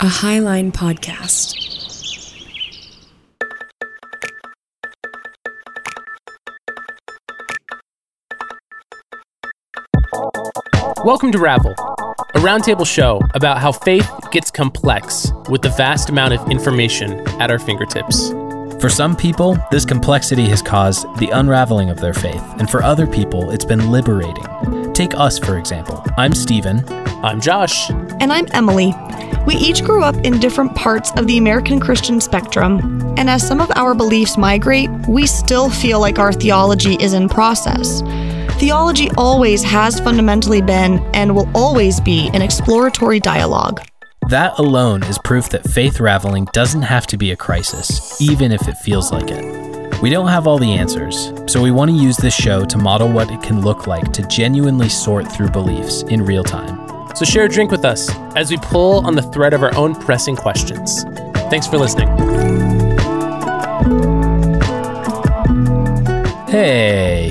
a Highline podcast. Welcome to Ravel, a roundtable show about how faith gets complex with the vast amount of information at our fingertips. For some people, this complexity has caused the unraveling of their faith, and for other people, it's been liberating. Take us, for example. I'm Stephen. I'm Josh. And I'm Emily. We each grew up in different parts of the American Christian spectrum, and as some of our beliefs migrate, we still feel like our theology is in process. Theology always has fundamentally been and will always be an exploratory dialogue. That alone is proof that faith raveling doesn't have to be a crisis, even if it feels like it. We don't have all the answers, so we want to use this show to model what it can look like to genuinely sort through beliefs in real time. So share a drink with us as we pull on the thread of our own pressing questions. Thanks for listening. Hey.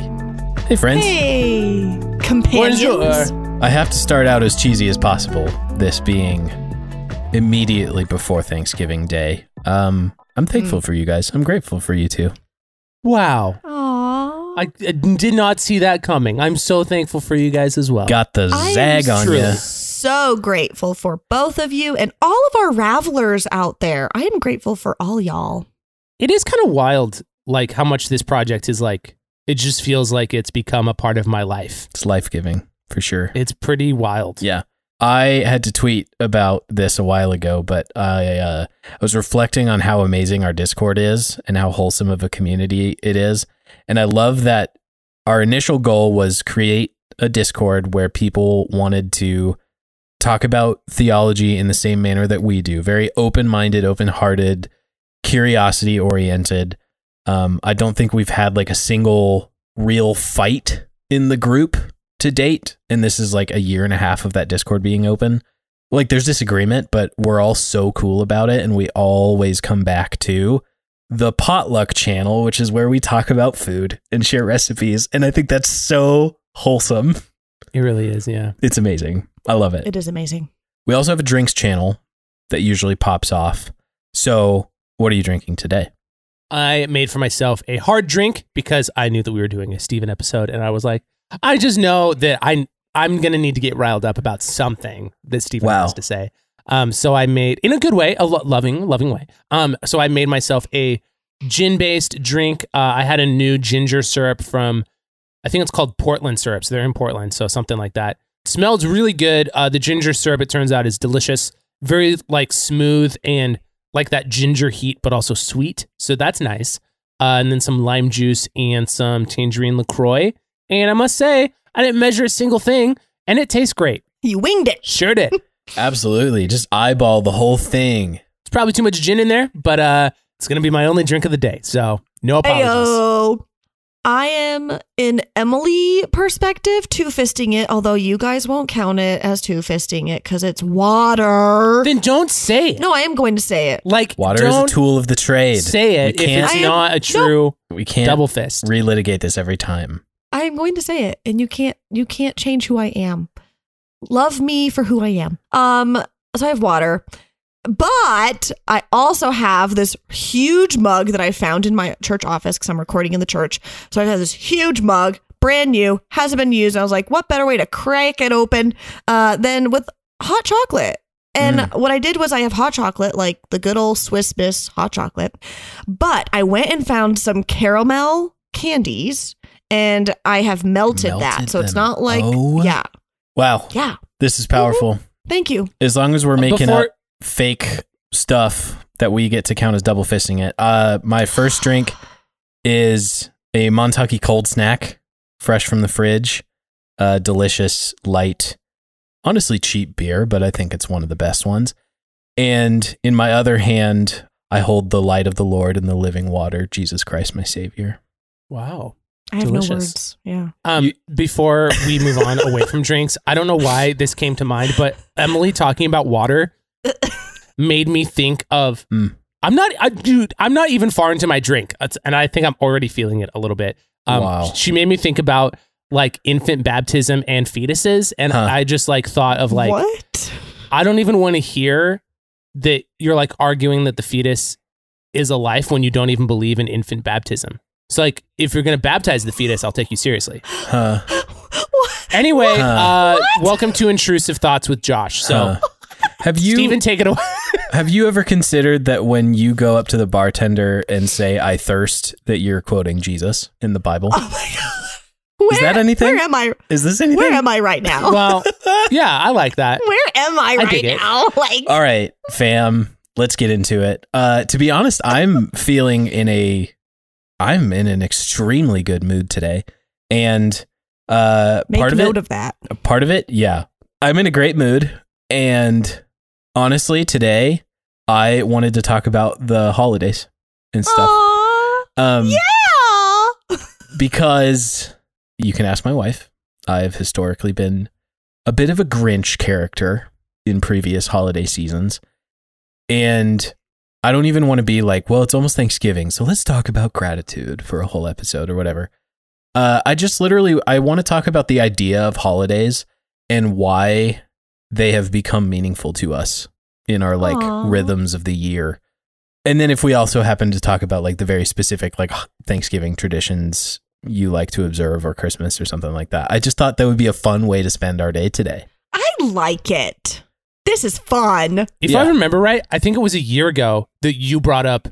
Hey, friends. Hey, companions. Bonjour. I have to start out as cheesy as possible, this being immediately before Thanksgiving Day. Um, I'm thankful for you guys. I'm grateful for you too. Wow. Aww. I, I did not see that coming. I'm so thankful for you guys as well. Got the I am zag on you. so grateful for both of you and all of our ravelers out there. I am grateful for all y'all. It is kind of wild, like how much this project is like. It just feels like it's become a part of my life. It's life giving for sure. It's pretty wild. Yeah. I had to tweet about this a while ago, but I uh, I was reflecting on how amazing our Discord is and how wholesome of a community it is. And I love that our initial goal was create a Discord where people wanted to talk about theology in the same manner that we do, very open-minded, open-hearted, curiosity oriented. Um, I don't think we've had like a single real fight in the group to date. And this is like a year and a half of that Discord being open. Like there's disagreement, but we're all so cool about it. And we always come back to the potluck channel, which is where we talk about food and share recipes. And I think that's so wholesome. It really is, yeah. It's amazing. I love it. It is amazing. We also have a drinks channel that usually pops off. So, what are you drinking today? I made for myself a hard drink because I knew that we were doing a Steven episode and I was like, I just know that I I'm gonna need to get riled up about something that Steven Wow. has to say. Um, so I made in a good way, a lo- loving, loving way. Um, so I made myself a gin based drink. Uh, I had a new ginger syrup from, I think it's called Portland syrups. They're in Portland, so something like that. Smells really good. Uh, the ginger syrup, it turns out, is delicious. Very like smooth and like that ginger heat, but also sweet. So that's nice. Uh, and then some lime juice and some tangerine LaCroix. And I must say, I didn't measure a single thing, and it tastes great. You winged it. Sure did. Absolutely. Just eyeball the whole thing. It's probably too much gin in there, but uh, it's gonna be my only drink of the day. So no apologies. Ayo. I am in Emily perspective two fisting it, although you guys won't count it as two fisting it because it's water. Then don't say it. no, I am going to say it. Like Water is a tool of the trade. Say it We if can't, it's am- not a true we can't double fist. relitigate this every time. I am going to say it, and you can't you can't change who I am. Love me for who I am. Um, so I have water, but I also have this huge mug that I found in my church office because I'm recording in the church. So I have this huge mug, brand new, hasn't been used. I was like, what better way to crack it open uh, than with hot chocolate? And what I did was I have hot chocolate, like the good old Swiss Miss hot chocolate, but I went and found some caramel candies and I have melted, that. Melted So it's not like, Oh. yeah, Wow. yeah. This is powerful. Thank you. As long as we're making Before- up fake stuff that we get to count as double fisting it. Uh, my first drink is a Montucky cold snack, fresh from the fridge. Uh, delicious, light, honestly cheap beer, but I think it's one of the best ones. And in my other hand, I hold the light of the Lord and the living water, Jesus Christ, my Savior. Wow. I have Delicious. no words. Yeah. Um, before we move on away from drinks, I don't know why this came to mind, but Emily talking about water made me think of. Mm. I'm not, I, dude. I'm not even far into my drink, and I think I'm already feeling it a little bit. Um, Wow. She made me think about like infant baptism and fetuses, and Huh. I just like thought of like what? I don't even want to hear that you're like arguing that the fetus is a life when you don't even believe in infant baptism. So like if you're going to baptize the fetus, I'll take you seriously. Huh. Anyway, Huh. uh, welcome to intrusive thoughts with Josh. So Huh. have you Steven, take it away. have you ever considered that when you go up to the bartender and say "I thirst," that you're quoting Jesus in the Bible? Oh my god. Where, that anything? Where am I? Is this anything? Where am I right now? well, yeah, I like that. where am I right it. now? Like All right, fam, let's get into it. Uh, to be honest, I'm feeling in a, I'm in an extremely good mood today, and uh, make part of note it, of that. part of it, yeah, I'm in a great mood, and honestly, today I wanted to talk about the holidays and stuff. Aw, Um, yeah. because you can ask my wife. I've historically been a bit of a Grinch character in previous holiday seasons. And I don't even want to be like, well, it's almost Thanksgiving, so let's talk about gratitude for a whole episode or whatever. Uh, I just literally I want to talk about the idea of holidays and why they have become meaningful to us in our like Aw. rhythms of the year. And then if we also happen to talk about like the very specific like Thanksgiving traditions you like to observe or Christmas or something like that. I just thought that would be a fun way to spend our day today. I like it. This is fun. If Yeah. I remember right, I think it was a year ago that you brought up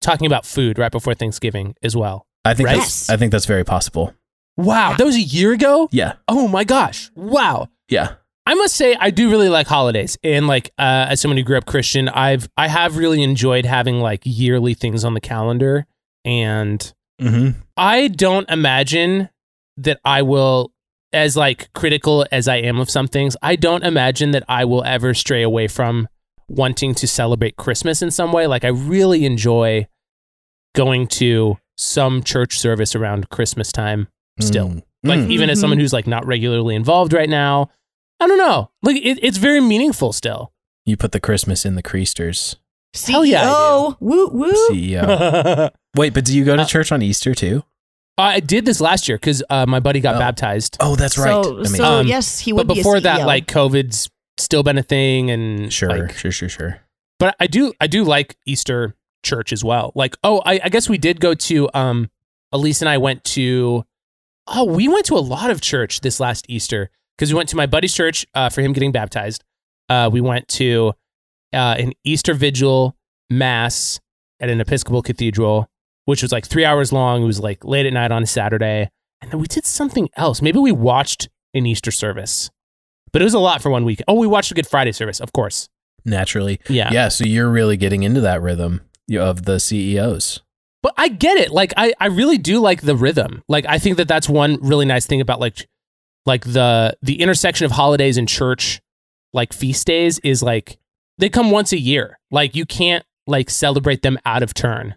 talking about food right before Thanksgiving as well. I think Right? that's I think that's very possible. Wow, that was a year ago? Yeah. Oh my gosh. Wow. Yeah. I must say I do really like holidays. And like uh, as someone who grew up Christian, I've I have really enjoyed having like yearly things on the calendar and Mhm. I don't imagine that I will as like critical as I am of some things, I don't imagine that I will ever stray away from wanting to celebrate Christmas in some way. Like I really enjoy going to some church service around Christmas time still. Mm. Like Mm. even as someone who's like not regularly involved right now, I don't know. Like it, it's very meaningful still. you put the Christmas in the Chreasters. Hell yeah, I CEO. Woo woo. CEO. Wait, but do you go to Uh, church on Easter too? I did this last year because uh, my buddy got Oh. baptized. Oh, that's right. So, so Um, yes, he but would be a before that, CEO. like COVID's still been a thing, and sure, like, sure, sure, sure. but I do I do like Easter church as well. Like, oh, I, I guess we did go to um Elise and I went to oh, we went to a lot of church this last Easter because we went to my buddy's church uh, for him getting baptized. Uh, we went to uh, an Easter vigil mass at an Episcopal cathedral, which was like three hours long. It was like late at night on a Saturday, and then we did something else. Maybe we watched an Easter service, but it was a lot for one week. Oh, we watched a Good Friday service, of course. Naturally. Yeah. Yeah, so you're really getting into that rhythm of the CEOs. But I get it. Like I, I really do like the rhythm. Like I think that that's one really nice thing about like like the the intersection of holidays and church like feast days is like they come once a year. Like you can't like celebrate them out of turn.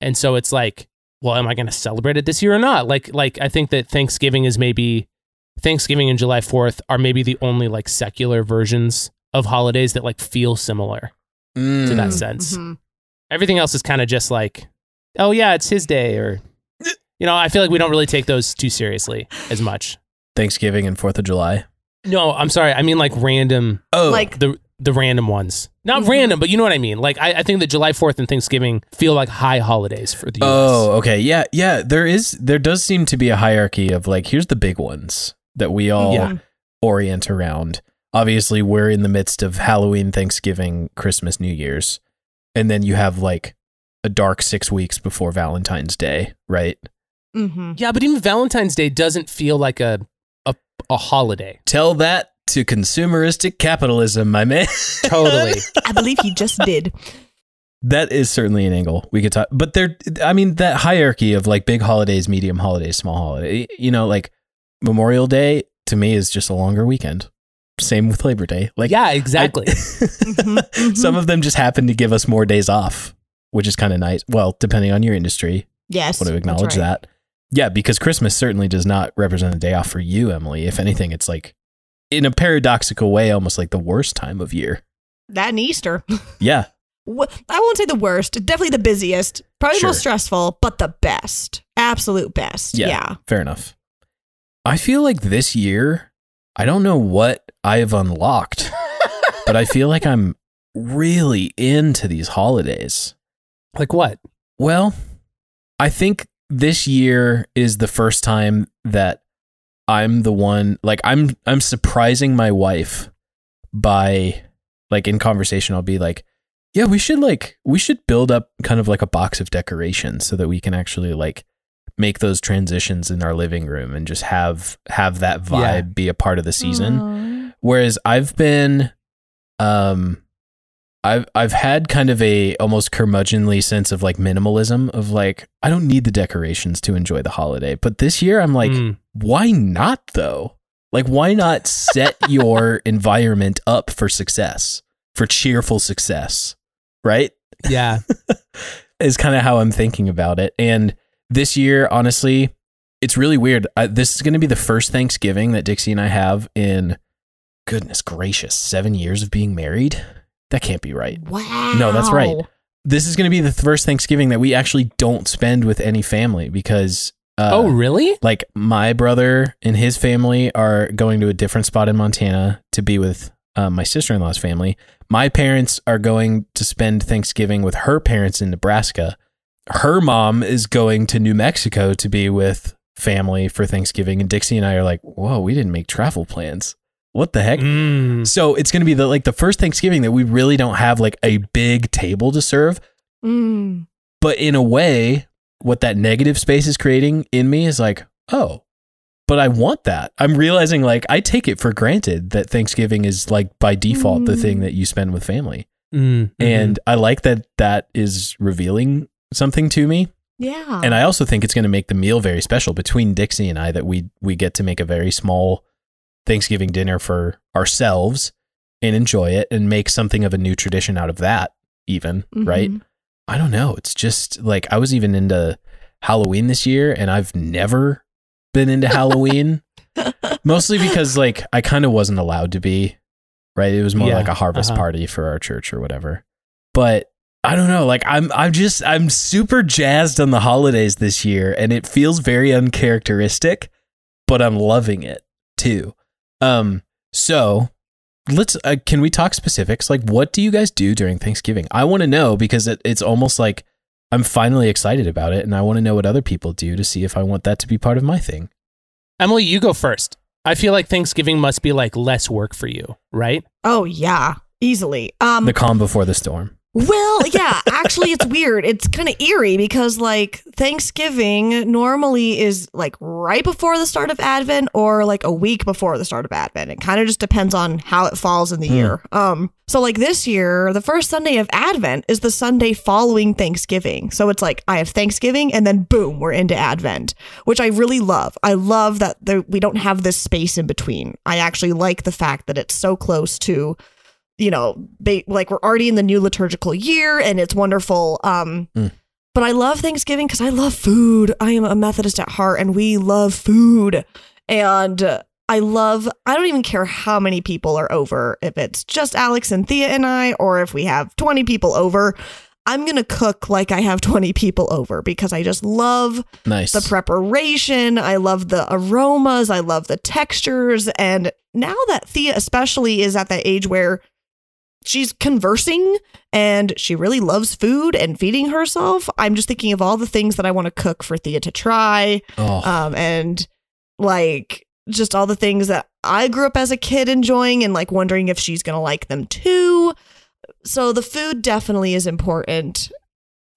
And so it's like, well, am I going to celebrate it this year or not? Like like I think that Thanksgiving is maybe Thanksgiving and July 4th are maybe the only like secular versions of holidays that like feel similar to Mm. that sense Mhm. everything else is kind of just like, oh yeah, it's his day, or you know, I feel like we don't really take those too seriously as much. Thanksgiving and 4th of July. No, I'm sorry, I mean like random, Oh, Like the the random ones, not Mhm. random, but you know what I mean. Like I, I think that July Fourth and Thanksgiving feel like high holidays for the U.S. Oh, okay. Yeah, yeah. There is there does seem to be a hierarchy of like here's the big ones that we all Yeah. orient around. Obviously, we're in the midst of Halloween, Thanksgiving, Christmas, New Year's. And then you have like a dark 6 weeks before Valentine's Day, right? Mhm. yeah, but even Valentine's Day doesn't feel like a a, a holiday. Tell that to consumeristic capitalism, my man. Totally. I believe he just did. that is certainly an angle we could talk but there i mean that hierarchy of like big holidays medium holidays small holiday you know like memorial day to me is just a longer weekend same with labor day like yeah, exactly. Mhm, mhm. some of them just happen to give us more days off which is kind of nice well depending on your industry Yes. want to acknowledge right. that yeah because christmas certainly does not represent a day off for you emily if anything it's like in a paradoxical way almost like the worst time of year That and Easter. yeah I won't say the worst. Definitely the busiest. Probably the Sure. most stressful, but the best. Absolute best. Yeah. Yeah. Fair enough. I feel like this year, I don't know what I've unlocked, but I feel like I'm really into these holidays. Like what? Well, I think this year is the first time that I'm the one like I'm I'm surprising my wife by like in conversation I'll be like, "Yeah, we should like we should build up kind of like a box of decorations so that we can actually like make those transitions in our living room and just have have that vibe Yeah. be a part of the season." Aw. Whereas I've been, um, I've I've had kind of a almost curmudgeonly sense of like minimalism of like I don't need the decorations to enjoy the holiday. But this year I'm like, Mm. Why not though? Like why not set your environment up for success, for cheerful success, right? Yeah. is kind of how I'm thinking about it. And this year, honestly, it's really weird. I, this is going to be the first Thanksgiving that Dixie and I have in, goodness gracious, seven years of being married. That can't be right. Wow. No, that's right. This is going to be the first Thanksgiving that we actually don't spend with any family because. Uh, oh, really? like my brother and his family are going to a different spot in Montana to be with uh, my sister in law's family. My parents are going to spend Thanksgiving with her parents in Nebraska. Her mom is going to New Mexico to be with family for Thanksgiving. And Dixie and I are like, whoa, we didn't make travel plans. What the heck? Mm. So it's going to be the like the first Thanksgiving that we really don't have like a big table to serve Mm. but in a way what that negative space is creating in me is like oh but i want that i'm realizing like i take it for granted that thanksgiving is like by default the Mm. thing that you spend with family Mm, mhm. and i like that that is revealing something to me Yeah. and i also think it's going to make the meal very special between dixie and i that we we get to make a very small thanksgiving dinner for ourselves and enjoy it and make something of a new tradition out of that even right Mhm. I don't know. It's just like I was even into Halloween this year and I've never been into Halloween. Mostly because like I kind of wasn't allowed to be, right? It was more Yeah, like a harvest uh-huh. party for our church or whatever. But I don't know, like I'm I'm just I'm super jazzed on the holidays this year and it feels very uncharacteristic, but I'm loving it too. Um so let's uh, can we talk specifics like what do you guys do during thanksgiving i want to know because it, it's almost like i'm finally excited about it and i want to know what other people do to see if i want that to be part of my thing Emily, you go first. I feel like Thanksgiving must be like less work for you, right? Oh yeah, easily. Um. the calm before the storm Well, yeah, actually, it's weird. It's kind of eerie because, like, Thanksgiving normally is like right before the start of Advent or like a week before the start of Advent. It kind of just depends on how it falls in the Hmm. year. Um, so like this year, the first Sunday of Advent is the Sunday following Thanksgiving. So it's like I have Thanksgiving and then boom, we're into Advent, which I really love. I love that there, we don't have this space in between. I actually like the fact that it's so close to you know, they like we're already in the new liturgical year and it's wonderful. Um, Mm. but I love Thanksgiving because I love food. I am a Methodist at heart and we love food. And uh, I love, I don't even care how many people are over, if it's just Alex and Thea and I, or if we have 20 people over. I'm going to cook like I have 20 people over because I just love nice the preparation. I love the aromas. I love the textures. And now that Thea, especially, is at that age where she's conversing and she really loves food and feeding herself, I'm just thinking of all the things that I want to cook for Thea to try. oh Um, and like just all the things that I grew up as a kid enjoying and like wondering if she's going to like them too. So the food definitely is important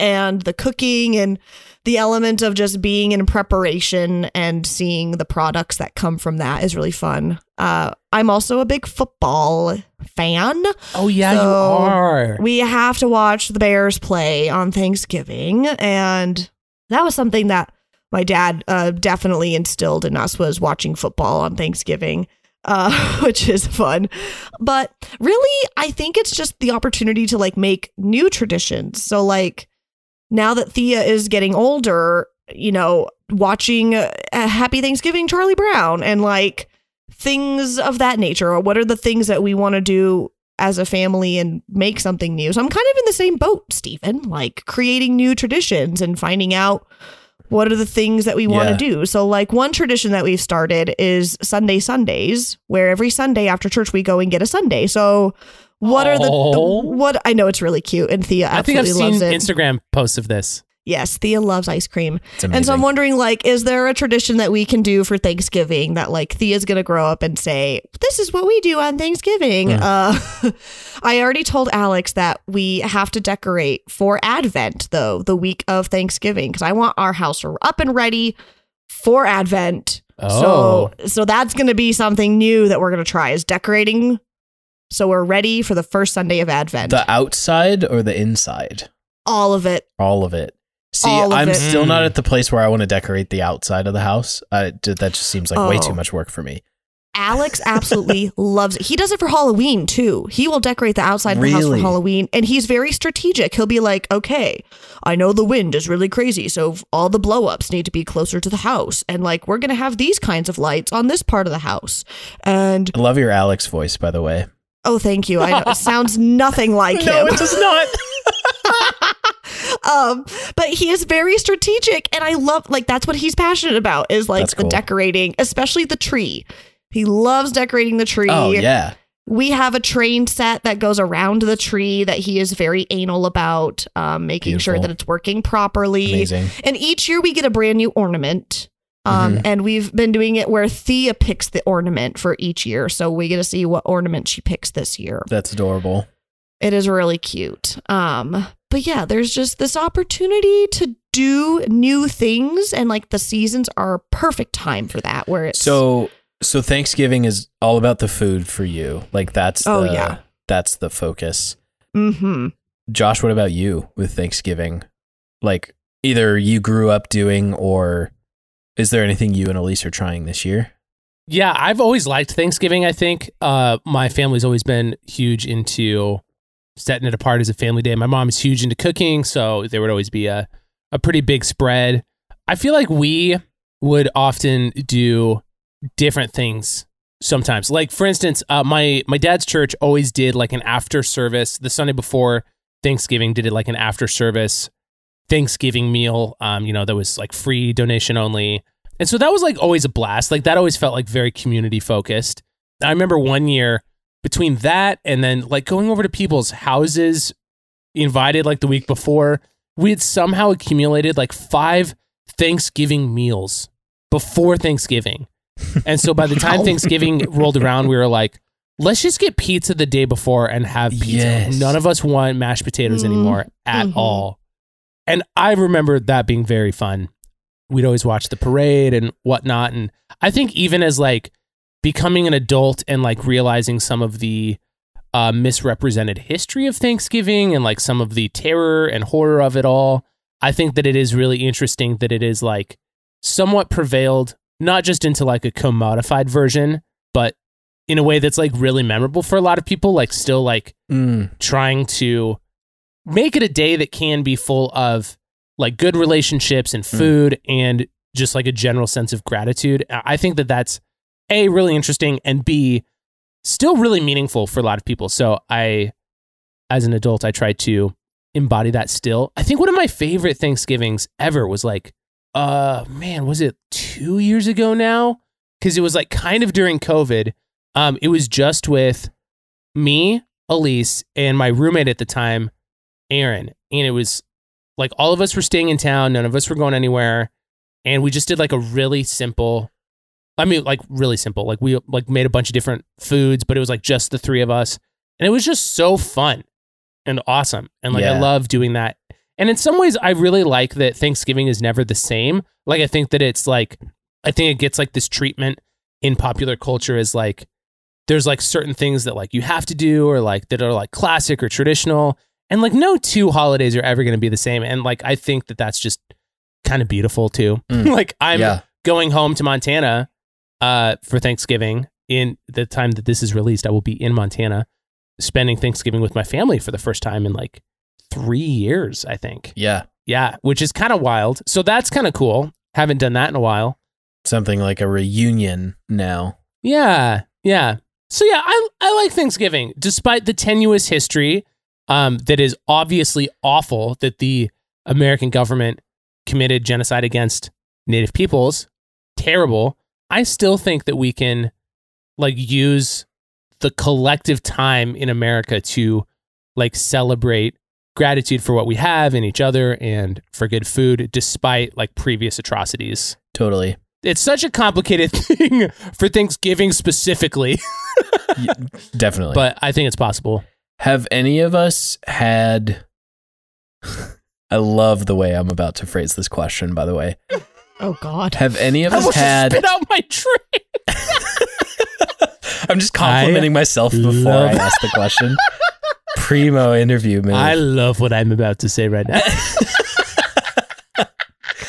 and the cooking and the element of just being in preparation and seeing the products that come from that is really fun. Uh, I'm also a big football fan. Oh yeah, you are. We have to watch the Bears play on Thanksgiving, and that was something that my dad uh, definitely instilled in us was watching football on Thanksgiving, uh, which is fun. But really, I think it's just the opportunity to like make new traditions. So like now that Thea is getting older, you know, watching uh, Happy Thanksgiving Charlie Brown and like things of that nature or what are the things that we want to do as a family and make something new. So I'm kind of in the same boat, Stephen, like creating new traditions and finding out what are the things that we want Yeah. to do. So like one tradition that we've started is Sundae Sundays, where every Sunday after church we go and get a sundae. So What are the, Oh. the what? I know it's really cute, and Thea absolutely I think I've absolutely seen loves it. Instagram posts of this. yes, Thea loves ice cream, and so I'm wondering, like, is there a tradition that we can do for Thanksgiving that like Thea's gonna grow up and say, "This is what we do on Thanksgiving"? Mm. Uh, I already told Alex that we have to decorate for Advent though the week of Thanksgiving because I want our house up and ready for Advent. Oh. So so that's going to be something new that we're going to try is decorating so we're ready for the first Sunday of Advent. the outside or the inside? All of it. All of it. See, of I'm it. still Mm. not at the place where I want to decorate the outside of the house. I, that just seems like way Oh. too much work for me. Alex absolutely loves it. He does it for Halloween too. He will decorate the outside of the house for Halloween and he's very strategic. He'll be like, "Okay, I know the wind is really crazy, so all the blow-ups need to be closer to the house and like we're going to have these kinds of lights on this part of the house." And I love your Alex voice, by the way. Oh, thank you. I know it sounds nothing like him. does not. um but he is very strategic and i love like that's what he's passionate about is like That's the cool. decorating especially the tree he loves decorating the tree oh yeah, we have a train set that goes around the tree that he is very anal about um, making sure that it's working properly amazing. and each year we get a brand new ornament um, Mhm. and we've been doing it where thea picks the ornament for each year so we get to see what ornament she picks this year That's adorable. it is really cute. Um, but yeah, there's just this opportunity to do new things, and like the seasons are a perfect time for that. Where it's So, so Thanksgiving is all about the food for you. Like that's Oh, the, yeah. that's the focus. hmm Josh, what about you with Thanksgiving? Like either you grew up doing, or is there anything you and Elise are trying this year? Yeah, I've always liked Thanksgiving. I think uh, my family's always been huge into setting it apart as a family day. My mom is huge into cooking, so there would always be a, a pretty big spread. I feel like we would often do different things sometimes. Like for instance, uh, my my dad's church always did like an after service the Sunday before Thanksgiving. Did it like an after service Thanksgiving meal. Um, you know, that was like free donation only. And so that was like always a blast. Like that always felt like very community focused. I remember one year between that and then like going over to people's houses, invited like the week before, we had somehow accumulated like five Thanksgiving meals before Thanksgiving. And so by the time Thanksgiving rolled around, we were like, let's just get pizza the day before and have pizza. Yes. None of us want mashed potatoes Mhm. anymore at Mhm. all. And I remember that being very fun. We'd always watch the parade and whatnot. And I think even as like becoming an adult and like realizing some of the uh, misrepresented history of Thanksgiving and like some of the terror and horror of it all, I think that it is really interesting that it is like somewhat prevailed, not just into like a commodified version, but in a way that's like really memorable for a lot of people, like still like Mm, trying to make it a day that can be full of like good relationships and food and just like a general sense of gratitude. I I think that that's a really interesting and b still really meaningful for a lot of people. So I as an adult I try to embody that still. I think one of my favorite Thanksgivings ever was like uh man, was it 2 years ago now? Cuz it was like kind of during COVID. Um it was just with me, Elise, and my roommate at the time, Aaron. And it was like all of us were staying in town, none of us were going anywhere. And we just did like a really simple, I mean, like really simple. Like we like made a bunch of different foods, but it was like just the three of us. And it was just so fun and awesome. And like I love doing that. And in some ways, I really like that Thanksgiving is never the same. Like I think that it's like, I think it gets like this treatment in popular culture is like, there's like certain things that like you have to do or like that are like classic or traditional and like no two holidays are ever going to be the same and like i think that that's just kind of beautiful too Mm. like i'm yeah, going home to montana uh for thanksgiving in the time that this is released i will be in montana spending thanksgiving with my family for the first time in like three years i think yeah. yeah which is kind of wild so that's kind of cool haven't done that in a while Something like a reunion now. Yeah, yeah. So yeah, I I like Thanksgiving, despite the tenuous history um, that is obviously awful that the American government committed genocide against Native peoples. Terrible. I still think that we can like use the collective time in America to like celebrate gratitude for what we have in each other and for good food despite like previous atrocities. Totally. It's such a complicated thing for Thanksgiving specifically, Y- Definitely. but I think it's possible. Have any of us had? I love the way I'm about to phrase this question. By the way, Oh God. have any of I us had? spit out my drink. I'm just complimenting myself before love- I ask the question. Primo interview, man. I love what I'm about to say right now.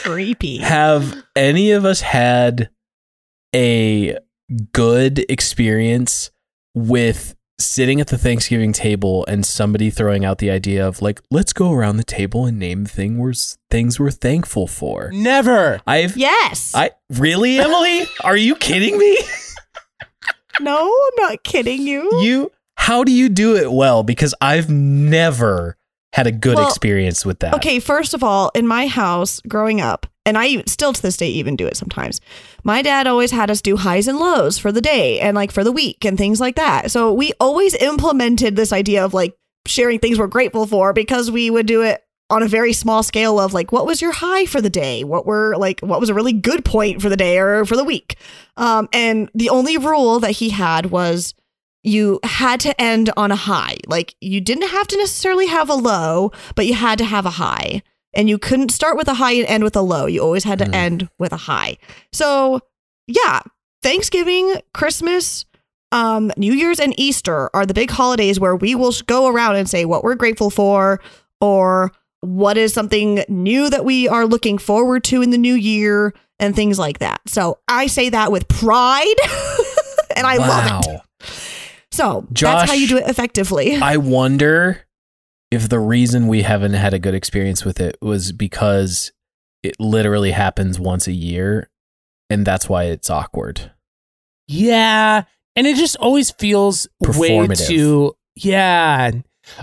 Creepy. Have any of us had a good experience with sitting at the Thanksgiving table and somebody throwing out the idea of like, let's go around the table and name thing we're, things we're thankful for? Never. I've Yes. I really, Emily? Are you kidding me? no, I'm not kidding you. You how do you do it well? Because I've never had a good Well, experience with that. Okay, first of all, in my house growing up, and I still to this day even do it sometimes. My dad always had us do highs and lows for the day and like for the week and things like that. So we always implemented this idea of like sharing things we're grateful for because we would do it on a very small scale of like what was your high for the day? What were like what was a really good point for the day or for the week? Um and the only rule that he had was you had to end on a high. Like you didn't have to necessarily have a low, but you had to have a high. And you couldn't start with a high and end with a low. You always had to Hmm. end with a high. So, yeah, Thanksgiving, Christmas, um, New Year's, and Easter are the big holidays where we will go around and say what we're grateful for or what is something new that we are looking forward to in the new year and things like that. So, I say that with pride and I love it. Wow. So Josh- that's how you do it effectively. I wonder if the reason we haven't had a good experience with it was because it literally happens once a year and that's why it's awkward. Yeah. And it just always feels way too yeah.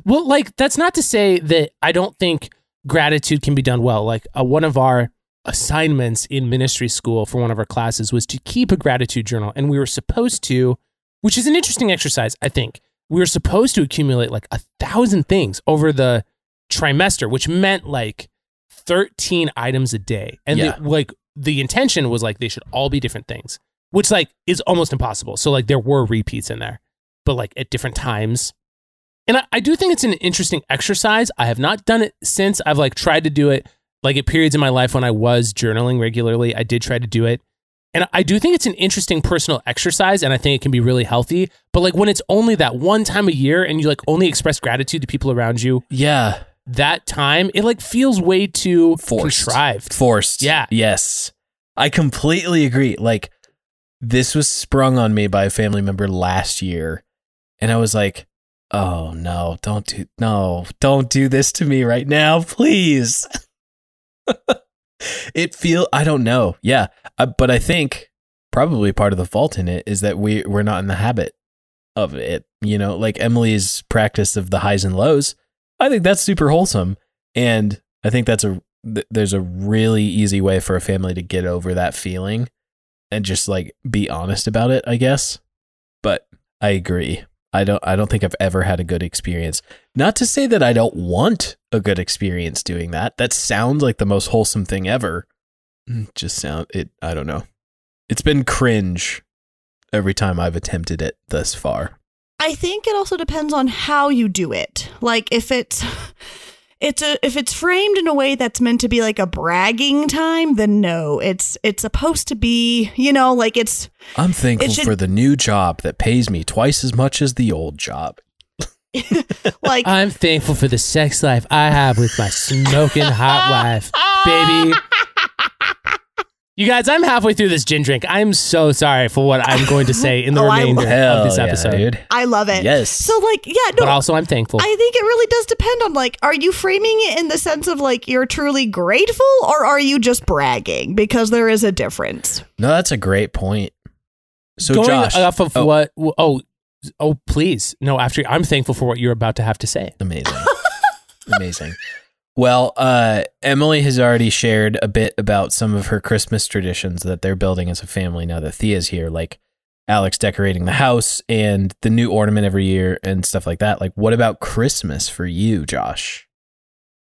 Well, like that's not to say that I don't think gratitude can be done well. Like uh, one of our assignments in ministry school for one of our classes was to keep a gratitude journal and we were supposed to which is an interesting exercise, I think. We were supposed to accumulate like a thousand things over the trimester, which meant like 13 items a day. And Yeah. the, like the intention was like they should all be different things, which like is almost impossible. So like there were repeats in there, but like at different times. And I, I do think it's an interesting exercise. I have not done it since. I've like tried to do it like at periods in my life when I was journaling regularly. I did try to do it. And I do think it's an interesting personal exercise and I think it can be really healthy. But like when it's only that one time a year and you like only express gratitude to people around you Yeah. that time, it like feels way too Forced. contrived. Forced. Yeah. Yes. I completely agree. Like, this was sprung on me by a family member last year. And I was like, oh no, don't do, no, don't do this to me right now, please. it feel, I don't know. Yeah. I, but I think probably part of the fault in it is that we, we're not in the habit of it. You know, like Emily's practice of the highs and lows. I think that's super wholesome. And I think that's a th- there's a really easy way for a family to get over that feeling and just like be honest about it, I guess. But I agree. I don't I don't think I've ever had a good experience. Not to say that I don't want a good experience doing that. That sounds like the most wholesome thing ever. Mm, Just sound it I don't know. It's been cringe every time I've attempted it thus far. I think it also depends on how you do it. Like if it's it's a if it's framed in a way that's meant to be like a bragging time, then no. It's it's supposed to be, you know, like it's I'm thankful should- for the new job that pays me twice as much as the old job. like I'm thankful for the sex life I have with my smoking hot wife, baby. You guys, I'm halfway through this gin drink. I'm so sorry for what I'm going to say in the Oh, I remainder Hell of this yeah, episode. dude. I love it. Yes. So like yeah, no. But also, I'm thankful. I think it really does depend on like, are you framing it in the sense of like you're truly grateful or are you just bragging? Because there is a difference. No, that's a great point. So Going Josh, off of oh, what? Oh, oh, please. No, after I'm thankful for what you're about to have to say. amazing, amazing. Well, uh, Emily has already shared a bit about some of her Christmas traditions that they're building as a family now that Thea's here. Like Alex decorating the house and the new ornament every year and stuff like that. Like, what about Christmas for you, Josh?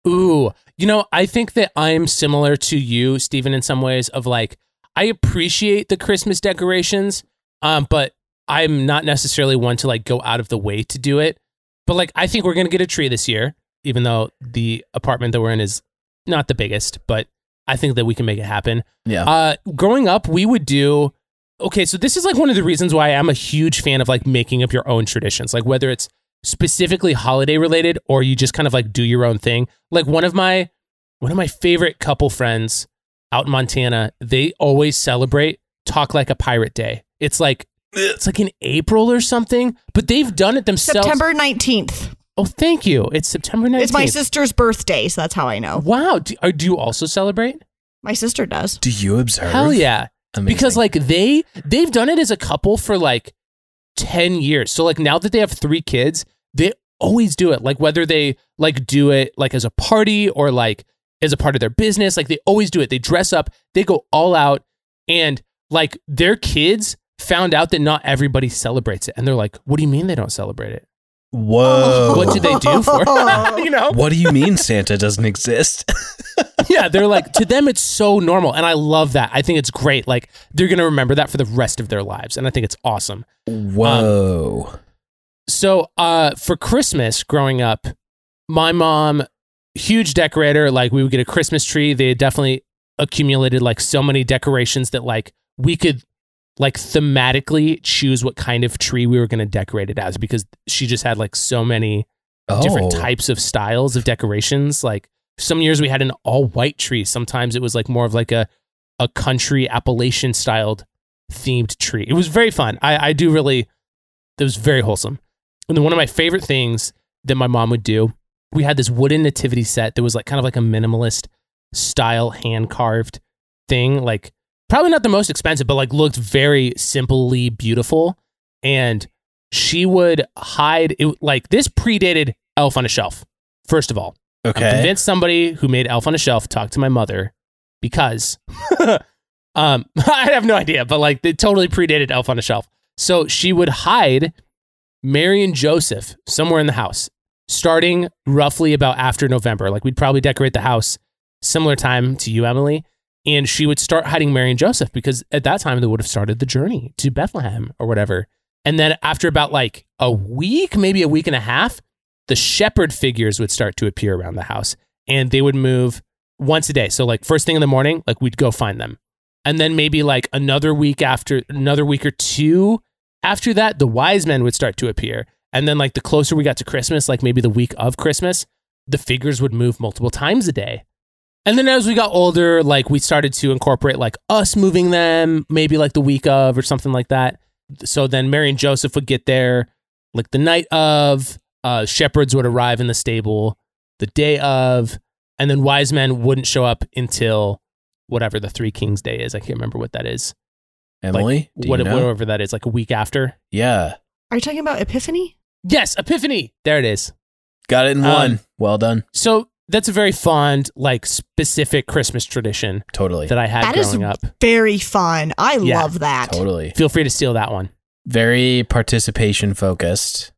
Ooh, you know, I think that I'm similar to you, Stephen, in some ways. Of like, I appreciate the Christmas decorations, um, but I'm not necessarily one to like go out of the way to do it. But like, I think we're gonna get a tree this year, even though the apartment that we're in is not the biggest, but I think that we can make it happen. Yeah. Uh, growing up, we would do. Okay, so this is like one of the reasons why I'm a huge fan of like making up your own traditions, like whether it's specifically holiday related or you just kind of like do your own thing. Like one of my one of my favorite couple friends out in Montana, they always celebrate Talk Like a Pirate Day. It's like it's like in April or something, but they've done it themselves. September 19th. Oh, thank you. It's September 19th. It's my sister's birthday, so that's how I know. Wow. Do, uh, do you also celebrate? My sister does. Do you observe? Hell yeah. Amazing. Because like they they've done it as a couple for like 10 years. So like now that they have 3 kids, they always do it. Like whether they like do it like as a party or like as a part of their business, like they always do it. They dress up, they go all out and like their kids found out that not everybody celebrates it and they're like, "What do you mean they don't celebrate it?" Whoa. What do they do for it? you know? What do you mean Santa doesn't exist? yeah, they're like to them it's so normal and I love that. I think it's great. Like they're going to remember that for the rest of their lives and I think it's awesome. Whoa. So, uh for Christmas growing up, my mom huge decorator, like we would get a Christmas tree. They definitely accumulated like so many decorations that like we could like thematically choose what kind of tree we were going to decorate it as because she just had like so many different Oh. types of styles of decorations. Like some years we had an all white tree. Sometimes it was like more of like a a country Appalachian styled themed tree. It was very fun. I, I do really it was very wholesome. And then one of my favorite things that my mom would do, we had this wooden nativity set that was like kind of like a minimalist style hand carved thing. Like probably not the most expensive, but like looked very simply beautiful. And she would hide it like this predated Elf on a Shelf. First of all, I'm Okay. convinced somebody who made Elf on a Shelf talked to my mother because um I have no idea, but like they totally predated Elf on a Shelf. So she would hide Mary and Joseph somewhere in the house, starting roughly about after November. Like we'd probably decorate the house similar time to you, Emily. And she would start hiding Mary and Joseph because at that time they would have started the journey to Bethlehem or whatever. And then after about like a week, maybe a week and a half, the shepherd figures would start to appear around the house and they would move once a day. So like first thing in the morning, like we'd go find them. And then maybe like another week after another week or two after that, the wise men would start to appear. And then like the closer we got to Christmas, like maybe the week of Christmas, the figures would move multiple times a day. And then as we got older, like we started to incorporate like us moving them, maybe like the week of or something like that. So then Mary and Joseph would get there like the night of, uh, shepherds would arrive in the stable the day of, and then wise men wouldn't show up until whatever the three kings day is. I can't remember what that is. Emily, Like, do what, you know? whatever that is, like a week after. Yeah. Are you talking about Epiphany? Yes, Epiphany. There it is. Got it in Um, one. well done. So that's a very fond, like specific Christmas tradition Totally. that I had That is growing up. Very fun. I Yeah, love that. totally. Feel free to steal that one. Very participation focused.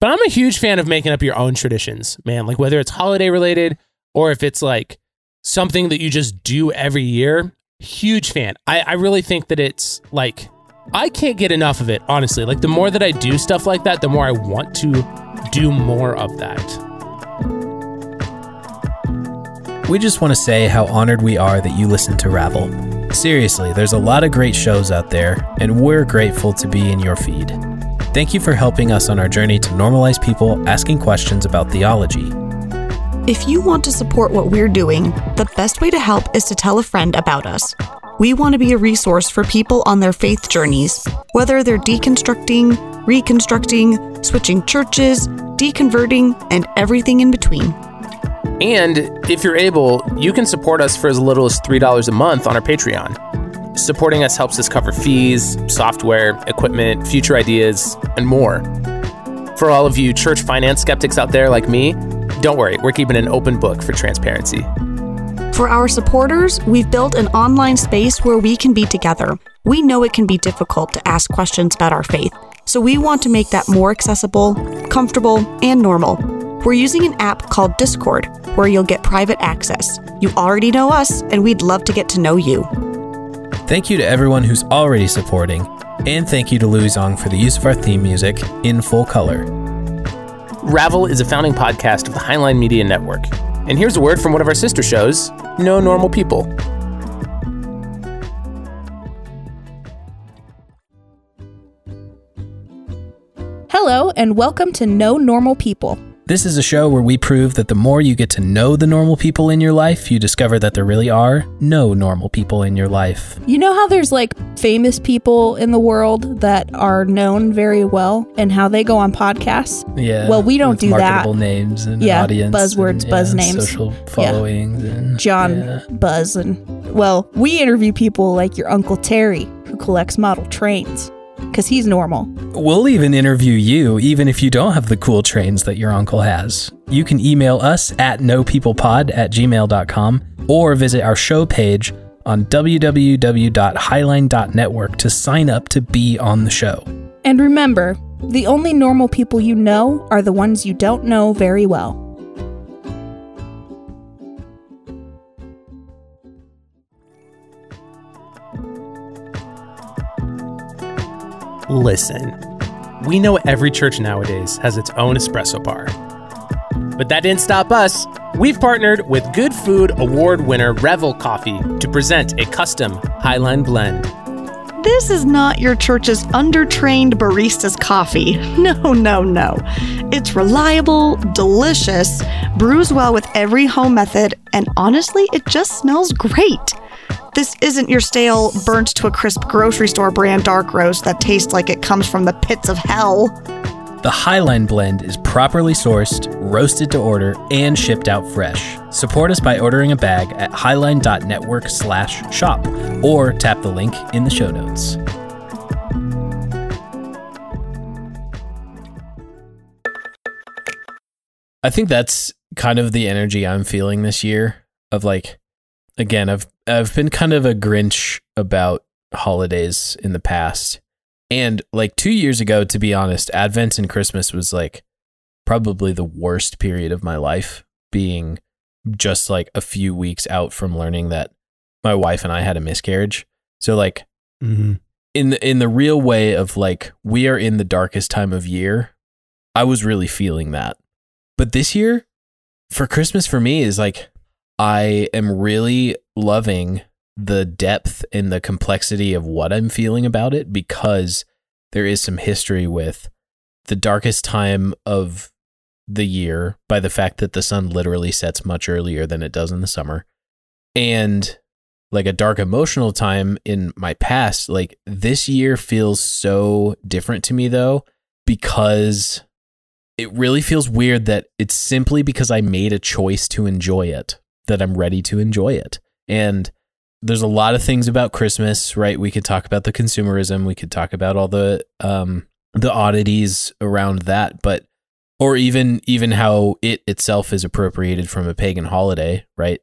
But I'm a huge fan of making up your own traditions, man. Like whether it's holiday related or if it's like something that you just do every year. Huge fan. I, I really think that it's like I can't get enough of it, honestly. Like the more that I do stuff like that, the more I want to do more of that. We just want to say how honored we are that you listen to Ravel. Seriously, there's a lot of great shows out there, and we're grateful to be in your feed. Thank you for helping us on our journey to normalize people asking questions about theology. If you want to support what we're doing, the best way to help is to tell a friend about us. We want to be a resource for people on their faith journeys, whether they're deconstructing, reconstructing, switching churches, deconverting, and everything in between. And if you're able, you can support us for as little as $3 a month on our Patreon. Supporting us helps us cover fees, software, equipment, future ideas, and more. For all of you church finance skeptics out there like me, don't worry, we're keeping an open book for transparency. For our supporters, we've built an online space where we can be together. We know it can be difficult to ask questions about our faith, so we want to make that more accessible, comfortable, and normal. We're using an app called Discord, where you'll get private access. You already know us, and we'd love to get to know you. Thank you to everyone who's already supporting, and thank you to Louie Zong for the use of our theme music in full color. Ravel is a founding podcast of the Highline Media Network. And here's a word from one of our sister shows, No Normal People. Hello, and welcome to No Normal People. This is a show where we prove that the more you get to know the normal people in your life, you discover that there really are no normal people in your life. You know how there's like famous people in the world that are known very well and how they go on podcasts? Yeah. Well, we don't do that. marketable names and Yeah, audience. buzzwords, and, buzz yeah, names. Social followings and John yeah. Buzz and well, we interview people like your Uncle Terry who collects model trains because he's normal. We'll even interview you, even if you don't have the cool trains that your uncle has. You can email us at nopeoplepod at gmail.com or visit our show page on www.highline.network to sign up to be on the show. And remember, the only normal people you know are the ones you don't know very well. Listen, we know every church nowadays has its own espresso bar. But that didn't stop us. We've partnered with Good Food Award winner Revel Coffee to present a custom Highline blend. This is not your church's undertrained barista's coffee. No, no, no. It's reliable, delicious, brews well with every home method, and honestly, it just smells great. This isn't your stale, burnt to a crisp grocery store brand dark roast that tastes like it comes from the pits of hell. The Highline blend is properly sourced, roasted to order, and shipped out fresh. Support us by ordering a bag at highline.network slash shop or tap the link in the show notes. I think that's kind of the energy I'm feeling this year of like again, I've I've been kind of a grinch about holidays in the past. And like 2 years ago to be honest, Advent and Christmas was like probably the worst period of my life being just like a few weeks out from learning that my wife and I had a miscarriage. So like Mm-hmm. in the in the real way of like we are in the darkest time of year, I was really feeling that. But this year for Christmas for me is like I am really loving the depth and the complexity of what I'm feeling about it because there is some history with the darkest time of the year by the fact that the sun literally sets much earlier than it does in the summer. And like a dark emotional time in my past, like this year feels so different to me though, because it really feels weird that it's simply because I made a choice to enjoy it that I'm ready to enjoy it. And there's a lot of things about Christmas, right? We could talk about the consumerism, we could talk about all the um the oddities around that, but or even even how it itself is appropriated from a pagan holiday, right?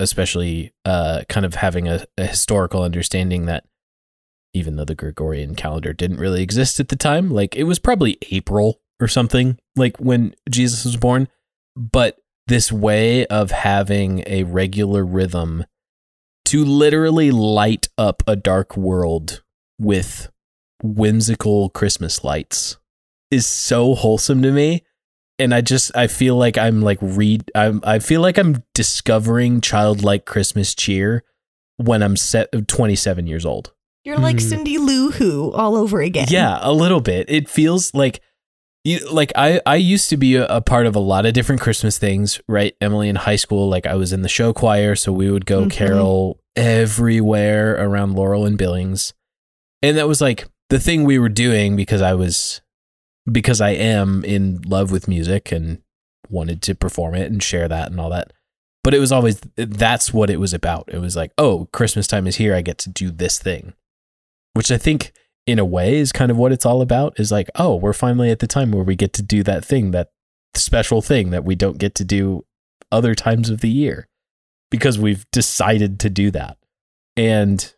Especially uh kind of having a, a historical understanding that even though the Gregorian calendar didn't really exist at the time, like it was probably April or something, like when Jesus was born. But this way of having a regular rhythm to literally light up a dark world with whimsical Christmas lights is so wholesome to me. And I just I feel like I'm like read I'm I feel like I'm discovering childlike Christmas cheer when I'm set 27 years old. You're like Mhm. Cindy Lou Who all over again. Yeah, a little bit. It feels like you like I I used to be a, a part of a lot of different Christmas things, right? Emily in high school, like I was in the show choir, so we would go Mhm. carol everywhere around Laurel and Billings. And that was like the thing we were doing because I was because I am in love with music and wanted to perform it and share that and all that. But it was always that's what it was about. It was like, oh, Christmas time is here. I get to do this thing, which I think in a way is kind of what it's all about. Is like, oh, we're finally at the time where we get to do that thing, that special thing that we don't get to do other times of the year. because we've decided to do that. And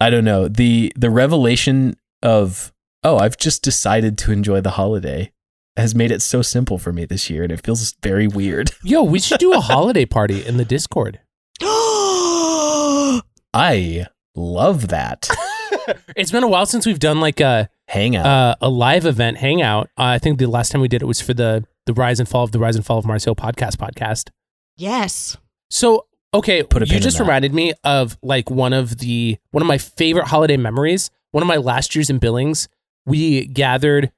I don't know, the the revelation of oh, I've just decided to enjoy the holiday has made it so simple for me this year and it feels very weird. Yo, we should do a holiday party in the Discord. I love that. it's been a while since we've done like a Hangout. uh, a live event hangout. Uh, I think the last time we did it was for the the Rise and Fall of the Rise and Fall of Mars Hill podcast podcast. yes. So okay, Put a you just reminded me of like one of the one of my favorite holiday memories. One of my last years in Billings, we gathered.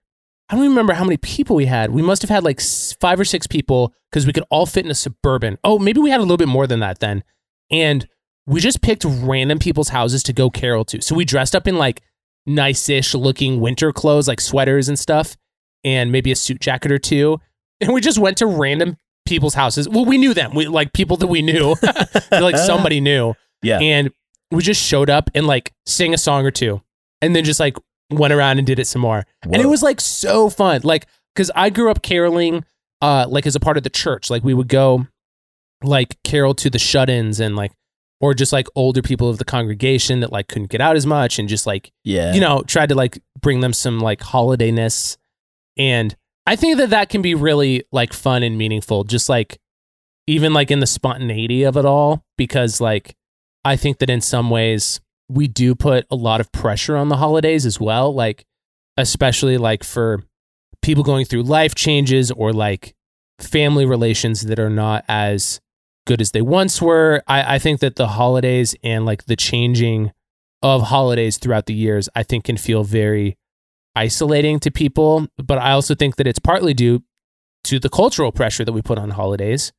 I don't even remember how many people we had. We must have had like five or six people because we could all fit in a suburban. Oh, maybe we had a little bit more than that then. And we just picked random people's houses to go carol to. So we dressed up in like nice-ish looking winter clothes, like sweaters and stuff, and maybe a suit jacket or two. And we just went to random people's houses. Well, we knew them. We like people that we knew, like somebody knew. yeah. And we just showed up and like sang a song or two, and then just like went around and did it some more. And it was like so fun. Like, cause I grew up caroling, uh, like as a part of the church. Like we would go, like carol to the shut-ins and like, or just like older people of the congregation that like couldn't get out as much and just like yeah. you know, tried to like bring them some like holidayness. And I think that that can be really like fun and meaningful, just like even like in the spontaneity of it all, because like I think that in some ways we do put a lot of pressure on the holidays as well, like especially like for people going through life changes or like family relations that are not as good as they once were. I, I think that the holidays and like the changing of holidays throughout the years, I think can feel very isolating to people. But I also think that it's partly due to the cultural pressure that we put on holidays.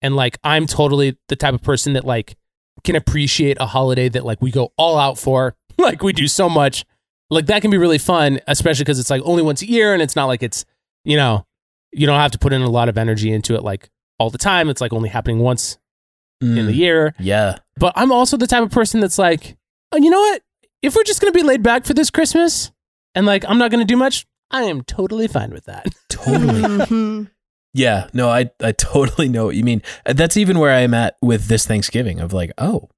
And like, I'm totally the type of person that like can appreciate a holiday that like we go all out for. like, we do so much. Like, that can be really fun, especially because it's like only once a year and it's not like it's, you know, you don't have to put in a lot of energy into it like all the time. It's like only happening once in the Mm, year. Yeah. But I'm also the type of person that's like, oh, you know what? If we're just going to be laid back for this Christmas and like I'm not going to do much, I am totally fine with that. Totally. Mhm. Yeah, no, I I totally know what you mean. That's even where I am at with this Thanksgiving of like, oh,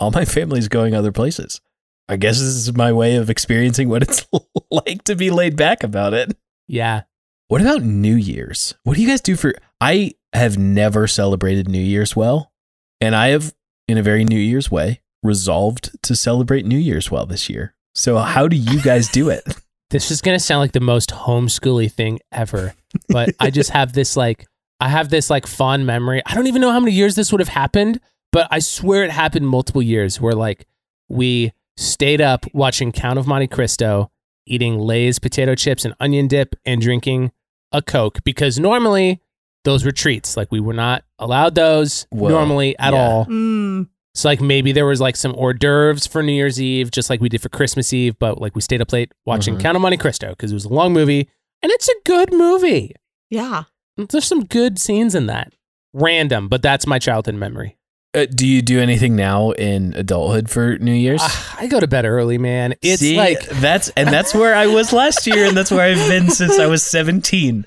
all my family's going other places. I guess this is my way of experiencing what it's like to be laid back about it. Yeah. What about New Year's? What do you guys do for I have never celebrated New Year's well, and I have in a very New Year's way resolved to celebrate New Year's well this year. So how do you guys do it? This is going to sound like the most homeschooly thing ever, but I just have this like, I have this like fond memory. I don't even know how many years this would have happened, but I swear it happened multiple years where like we stayed up watching Count of Monte Cristo, eating Lay's potato chips and onion dip, and drinking a Coke because normally those retreats. Like we were not allowed those Whoa. normally at Yeah. all. Mm. So like maybe there was like some hors d'oeuvres for New Year's Eve, just like we did for Christmas Eve, but like we stayed up late watching Mhm. Count of Monte Cristo because it was a long movie and it's a good movie. Yeah. There's some good scenes in that. Random, but that's my childhood memory. Uh, do you do anything now in adulthood for New Year's? Ah, I go to bed early, man. It's See, like that's and that's where I was last year, and that's where I've been since I was seventeen.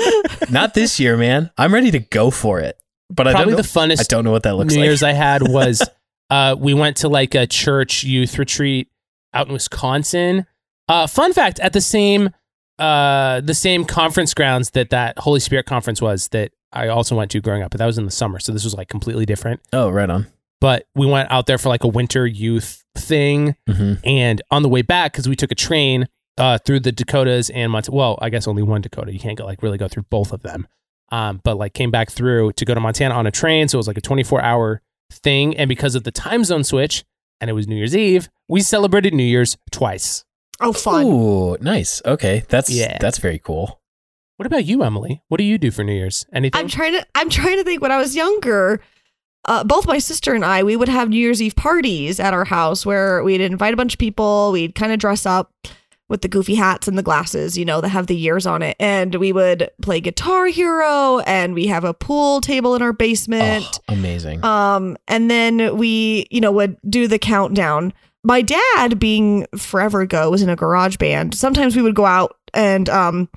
Not this year, man. I'm ready to go for it, but I probably don't know, the funnest I don't know what that looks New like. Year's I had was uh, we went to like a church youth retreat out in Wisconsin. Uh, fun fact: at the same uh, the same conference grounds that that Holy Spirit conference was that I also went to growing up, but that was in the summer, so this was like completely different. oh, right on. But we went out there for like a winter youth thing, hmm and on the way back, because we took a train uh, through the Dakotas and Montana. well, I guess only one Dakota. You can't go like really go through both of them. Um, but like came back through to go to Montana on a train, so it was like a 24 hour thing. And because of the time zone switch, and it was New Year's Eve, we celebrated New Year's twice. Oh, fun. Ooh, nice. Okay, that's Yeah. that's very cool. What about you, Emily? What do you do for New Year's? Anything? I'm trying to. I'm trying to think. When I was younger, uh, both my sister and I, we would have New Year's Eve parties at our house where we'd invite a bunch of people. We'd kind of dress up with the goofy hats and the glasses, you know, that have the years on it, and we would play Guitar Hero, and we have a pool table in our basement. Oh, amazing. Um, and then we, you know, would do the countdown. My dad, being forever ago, was in a garage band. Sometimes we would go out and um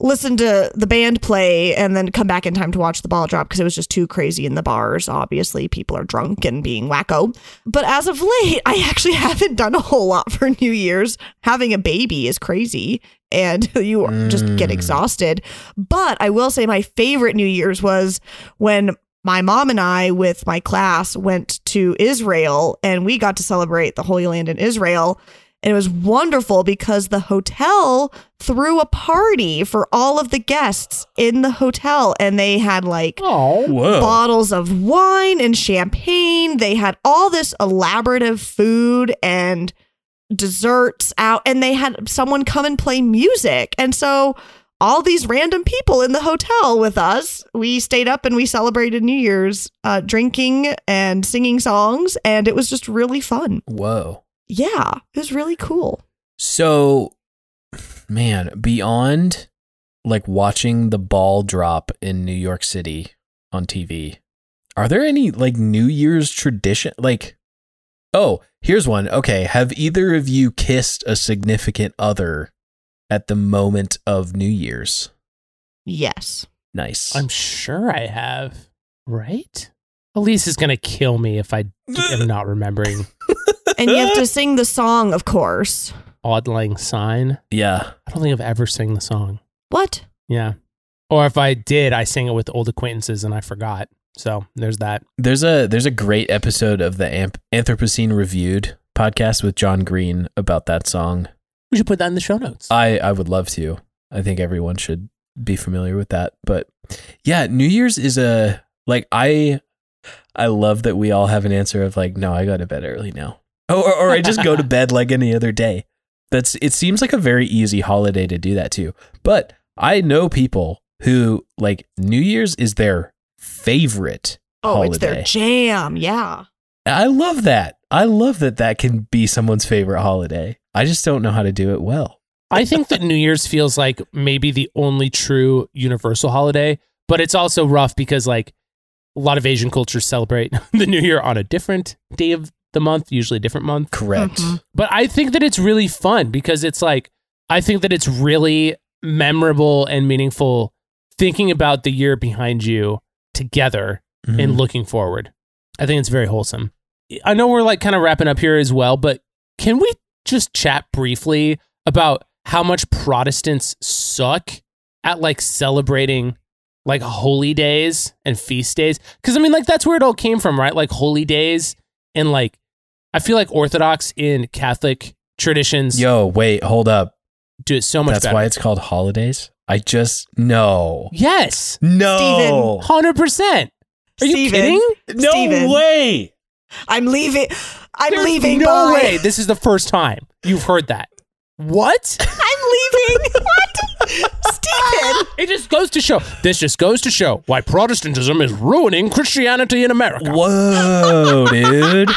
listen to the band play and then come back in time to watch the ball drop because it was just too crazy in the bars. Obviously, people are drunk and being wacko. But as of late, I actually haven't done a whole lot for New Year's. Having a baby is crazy and you just get Mm. exhausted. But I will say my favorite New Year's was when my mom and I, with my class, went to Israel and we got to celebrate the Holy Land in Israel. And it was wonderful because the hotel threw a party for all of the guests in the hotel. And they had like Oh, bottles of wine and champagne. They had all this elaborative food and desserts out, and they had someone come and play music. And so, all these random people in the hotel with us, we stayed up and we celebrated New Year's, uh, drinking and singing songs, and it was just really fun. Whoa. Yeah, it was really cool. So, man, beyond like watching the ball drop in New York City on TV, are there any like New Year's tradition? Like, oh, here's one. Okay. Have either of you kissed a significant other at the moment of New Year's? Yes. Nice. I'm sure I have. Right? Elise is gonna kill me if I am not remembering. And you have to sing the song, of course. Auld Lang Syne. yeah. I don't think I've ever sang the song. What? Yeah. Or if I did, I sang it with old acquaintances and I forgot. So there's that. There's a there's a great episode of the Amp- Anthropocene Reviewed podcast with John Green about that song. We should put that in the show notes. I I would love to. I think everyone should be familiar with that. But yeah, New Year's is a like I I love that we all have an answer of like no, I got to bed early now. Oh, or, or I just go to bed like any other day. That's it seems like a very easy holiday to do that too. But I know people who like New Year's is their favorite Oh, holiday. it's their jam. Yeah. I love that. I love that that can be someone's favorite holiday. I just don't know how to do it well. I think that New Year's feels like maybe the only true universal holiday, but it's also rough because like a lot of Asian cultures celebrate the New Year on a different day of the month, usually a different month. Correct. Mhm. But I think that it's really fun because it's like I think that it's really memorable and meaningful thinking about the year behind you together Mhm. and looking forward. I think it's very wholesome. I know we're like kind of wrapping up here as well, but can we just chat briefly about how much Protestants suck at like celebrating like holy days and feast days? Because I mean, like that's where it all came from, right? Like holy days and like I feel like Orthodox in Catholic traditions Yo, wait, hold up. do it so much That's better. why it's called holidays. I just no, yes, no, hundred percent. Are you Steven. kidding? no Steven. way. I'm leaving. I'm There's leaving. No bye. way. This is the first time you've heard that. What? I'm leaving. what? Stephen. It just goes to show. This just goes to show why Protestantism is ruining Christianity in America. Whoa, dude.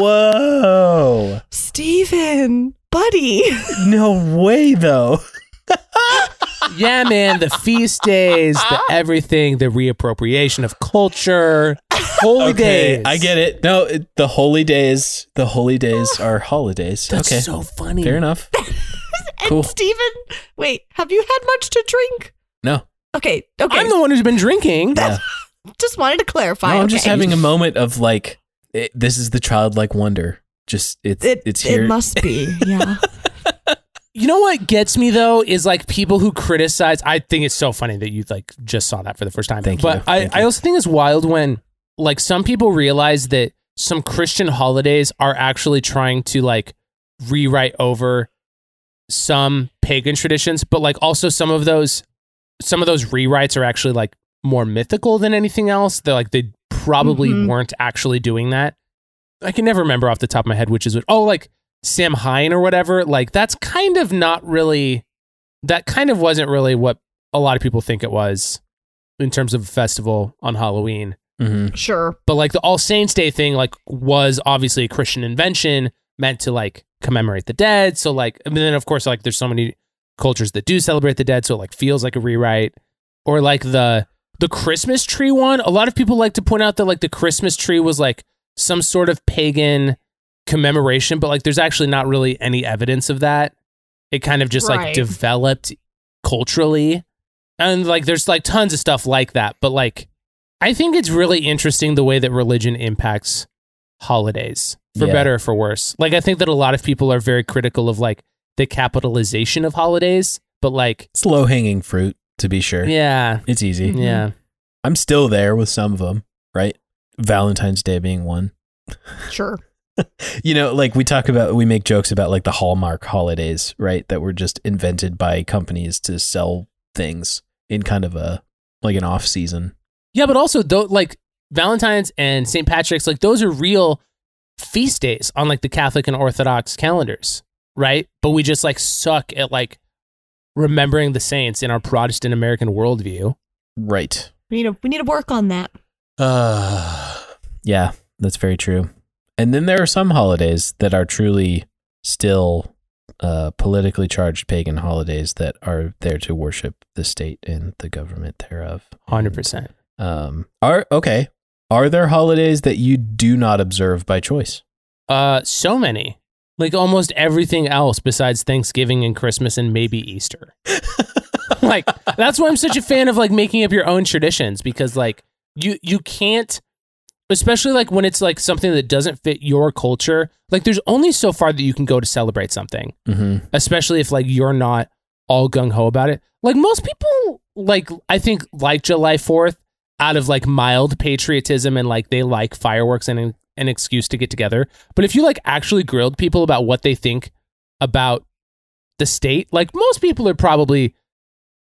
Whoa. Stephen. Buddy. No way though. Yeah, man. The feast days, the everything, the reappropriation of culture, holy Okay, days. I get it. No, it, the holy days. The holy days are holidays. That's okay, so funny. fair enough. And Cool. Stephen. Wait. Have you had much to drink? No, Okay. Okay. I'm the one who's been drinking. yeah. just wanted to clarify. no, I'm okay. just having a moment of like, it, this is the childlike wonder. Just it's It, it's here. it must be. Yeah. You know what gets me though is like people who criticize. I think it's so funny that you like just saw that for the first time. Thank but you. I, Thank I also think it's wild when like some people realize that some Christian holidays are actually trying to like rewrite over some pagan traditions, but like also some of those some of those rewrites are actually like more mythical than anything else. They're like they probably Mhm. weren't actually doing that. I can never remember off the top of my head which is what. Oh, like Samhain or whatever. Like that's kind of not really. That kind of wasn't really what a lot of people think it was in terms of a festival on Halloween. Mhm. sure. But like the All Saints Day thing, like was obviously a Christian invention meant to like commemorate the dead. So like, and then of course like there's so many cultures that do celebrate the dead, so it like feels like a rewrite. Or like the the Christmas tree one. A lot of people like to point out that like the Christmas tree was like some sort of pagan commemoration, but like there's actually not really any evidence of that. It kind of just like developed culturally. And like there's like tons of stuff like that, but like I think it's really interesting the way that religion impacts holidays for Yeah. better or for worse. Like I think that a lot of people are very critical of like the capitalization of holidays, but like It's low hanging fruit, to be sure. yeah, It's easy. yeah. Mm-hmm. I'm still there with some of them, right? Valentine's Day being one. Sure. You know, like we talk about, we make jokes about like the Hallmark holidays, right? That were just invented by companies to sell things in kind of a like an off season. Yeah, but also though like Valentine's and St. Patrick's, like those are real feast days on like the Catholic and Orthodox calendars, right? But we just like suck at like remembering the saints in our Protestant American worldview. Right. We need to we need to work on that. Uh, yeah, that's very true. And then there are some holidays that are truly still uh, politically charged pagan holidays that are there to worship the state and the government thereof. Hundred percent. Um, are okay. Are there holidays that you do not observe by choice? Uh, so many. Like almost everything else besides Thanksgiving and Christmas and maybe Easter. like that's why I'm such a fan of like making up your own traditions because like you you can't especially like when it's like something that doesn't fit your culture. Like there's only so far that you can go to celebrate something, Mm-hmm. especially if like you're not all gung ho about it. Like most people like I think like July 4th out of like mild patriotism and like they like fireworks and an, an excuse to get together. But if you like actually grilled people about what they think about the state, like most people are probably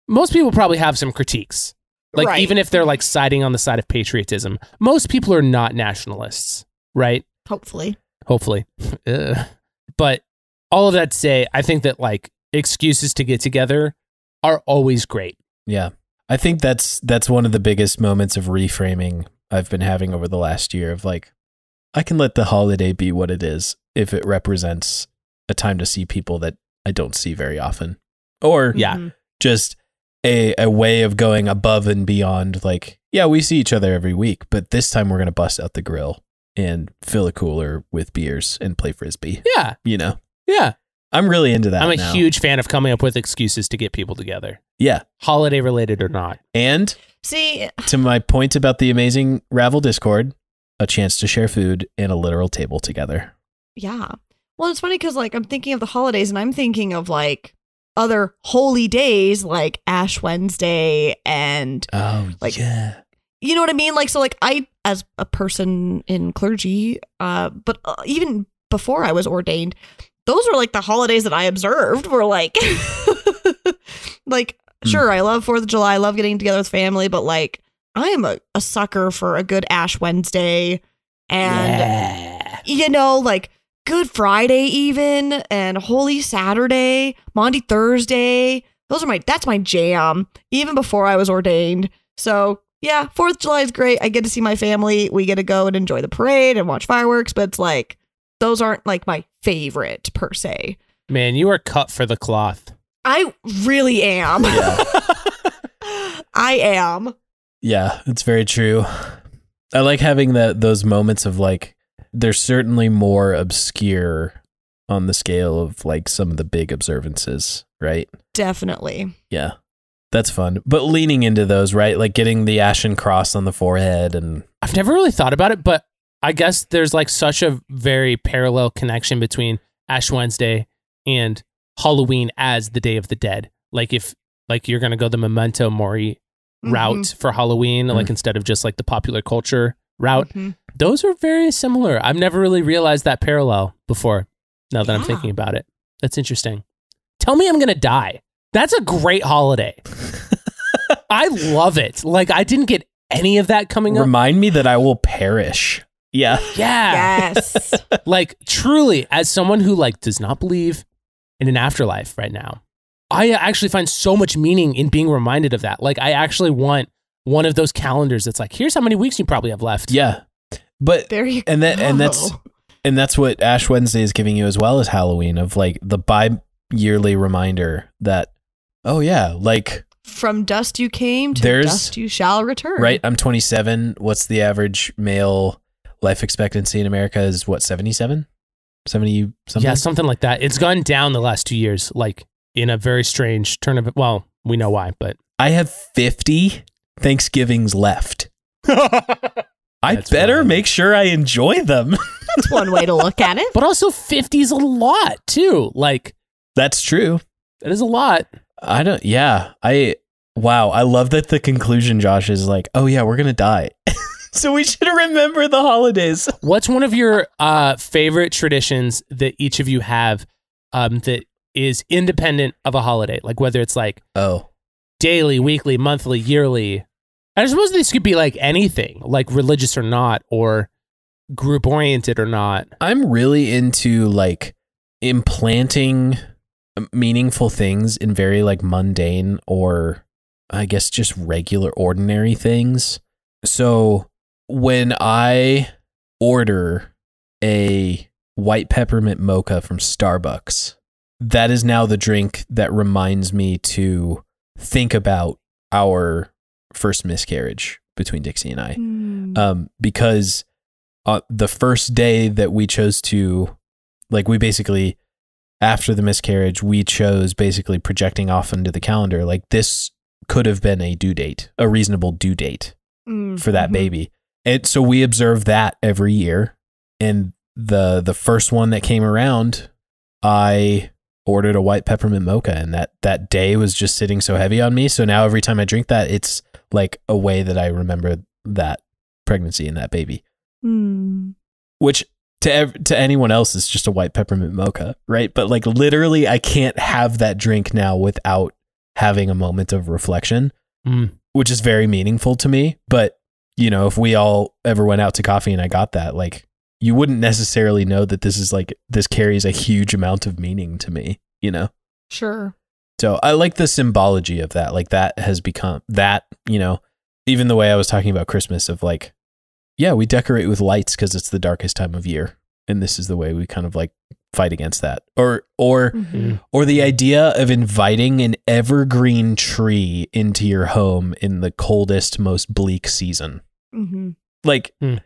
most people probably have some critiques. Like Right. even if they're like siding on the side of patriotism, most people are not nationalists, right? Hopefully. hopefully. But all of that to say, I think that like excuses to get together are always great. Yeah. I think that's that's one of the biggest moments of reframing I've been having over the last year of like I can let the holiday be what it is if it represents a time to see people that I don't see very often. Or Yeah. Mhm. just a a way of going above and beyond like yeah, we see each other every week, but this time we're going to bust out the grill and fill a cooler with beers and play frisbee, Yeah. you know. Yeah. I'm really into that I'm a now. huge fan of coming up with excuses to get people together, Yeah. holiday related or not. And See, to my point about the amazing Ravel Discord, a chance to share food and a literal table together. yeah. Well, it's funny because like I'm thinking of the holidays and I'm thinking of like other holy days like Ash Wednesday and Oh, Like- yeah. you know what I mean? Like, so, like, I, as a person in clergy, uh, but uh, even before I was ordained, those were like the holidays that I observed were like, like, Hmm. sure, I love Fourth of July, I love getting together with family, but like, I am a, a sucker for a good Ash Wednesday and, yeah. you know, like, Good Friday, even, and Holy Saturday, Monday, Thursday. Those are my, that's my jam, even before I was ordained. So, yeah, Fourth of July is great. I get to see my family. We get to go and enjoy the parade and watch fireworks, but it's like, those aren't like my favorite per se. Man, you are cut for the cloth. I really am. I am. Yeah, it's very true. I like having that those moments of like they're certainly more obscure on the scale of like some of the big observances, right? Definitely. Yeah. That's fun. But leaning into those, right? Like getting the ashen cross on the forehead and I've never really thought about it, but I guess there's like such a very parallel connection between Ash Wednesday and Halloween as the Day of the Dead. Like if like you're gonna go the memento mori mm-hmm. route for Halloween, like mm. instead of just like the popular culture route, Mhm. those are very similar. I've never really realized that parallel before. Now that I'm ah. thinking about it, that's interesting. Tell me I'm gonna die. That's a great holiday. I love it. Like I didn't get any of that coming up. remind me that I will perish. Yeah. Yeah. Yes. like truly as someone who like does not believe in an afterlife right now i actually find so much meaning in being reminded of that like i actually want one of those calendars that's like here's how many weeks you probably have left Yeah. But there you and that and that's and that's what Ash Wednesday is giving you as well as Halloween of like the bi yearly reminder that oh yeah, like From dust you came to dust you shall return. right, I'm 27. What's the average male life expectancy in America is what 77? 70 something? yeah something like that it's gone down the last two years like in a very strange turn of well we know why, but I have 50 Thanksgivings left. I That's better wild. make sure I enjoy them. That's one way to look at it. but also 50 is a lot too. Like That's true. that is a lot. I don't, yeah. I, wow. I love that the conclusion, Josh, is like, oh, yeah, we're going to die. so we should remember the holidays. What's one of your uh, favorite traditions that each of you have um, that is independent of a holiday? Like whether it's like Oh, daily, weekly, monthly, yearly. I suppose this could be like anything, like religious or not, or group oriented or not. I'm really into like implanting meaningful things in very like mundane or I guess just regular ordinary things. So when I order a white peppermint mocha from Starbucks, that is now the drink that reminds me to think about our first miscarriage between Dixie and I Hmm. um, because uh, the first day that we chose to, like, we basically, after the miscarriage, we chose basically projecting off into the calendar, like, this could have been a due date, a reasonable due date Mm, for that mhm. baby. And so we observe that every year. And the the first one that came around, I ordered a white peppermint mocha and that that day was just sitting so heavy on me. So now every time I drink that, it's like a way that I remember that pregnancy and that baby. Mm. Which to ev- to anyone else is just a white peppermint mocha, right? But like literally I can't have that drink now without having a moment of reflection Mm. which is very meaningful to me. But, you know, if we all ever went out to coffee and I got that, like, you wouldn't necessarily know that this is like, this carries a huge amount of meaning to me, you know? Sure. So I like the symbology of that. Like, that has become that, you know, even the way I was talking about Christmas of like, yeah, we decorate with lights because it's the darkest time of year. And this is the way we kind of like fight against that. Or, or, Mhm. or the idea of inviting an evergreen tree into your home in the coldest, most bleak season. Mhm. Like, e-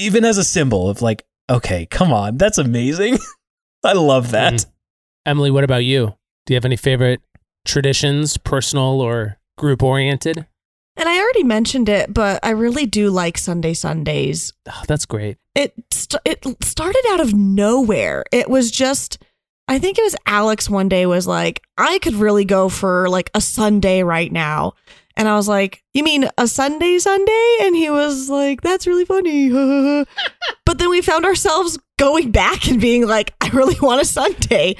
even as a symbol of like, okay, come on, that's amazing. I love that. Mhm. Emily, what about you? Do you have any favorite traditions, personal or group oriented? And I already mentioned it, but I really do like Sundae Sundays. Oh, that's great. It st- it started out of nowhere. It was just I think it was Alex one day was like, I could really go for like a sundae right now. And I was like, You mean a sundae Sunday? And he was like, That's really funny. but then we found ourselves going back and being like, I really want a sundae.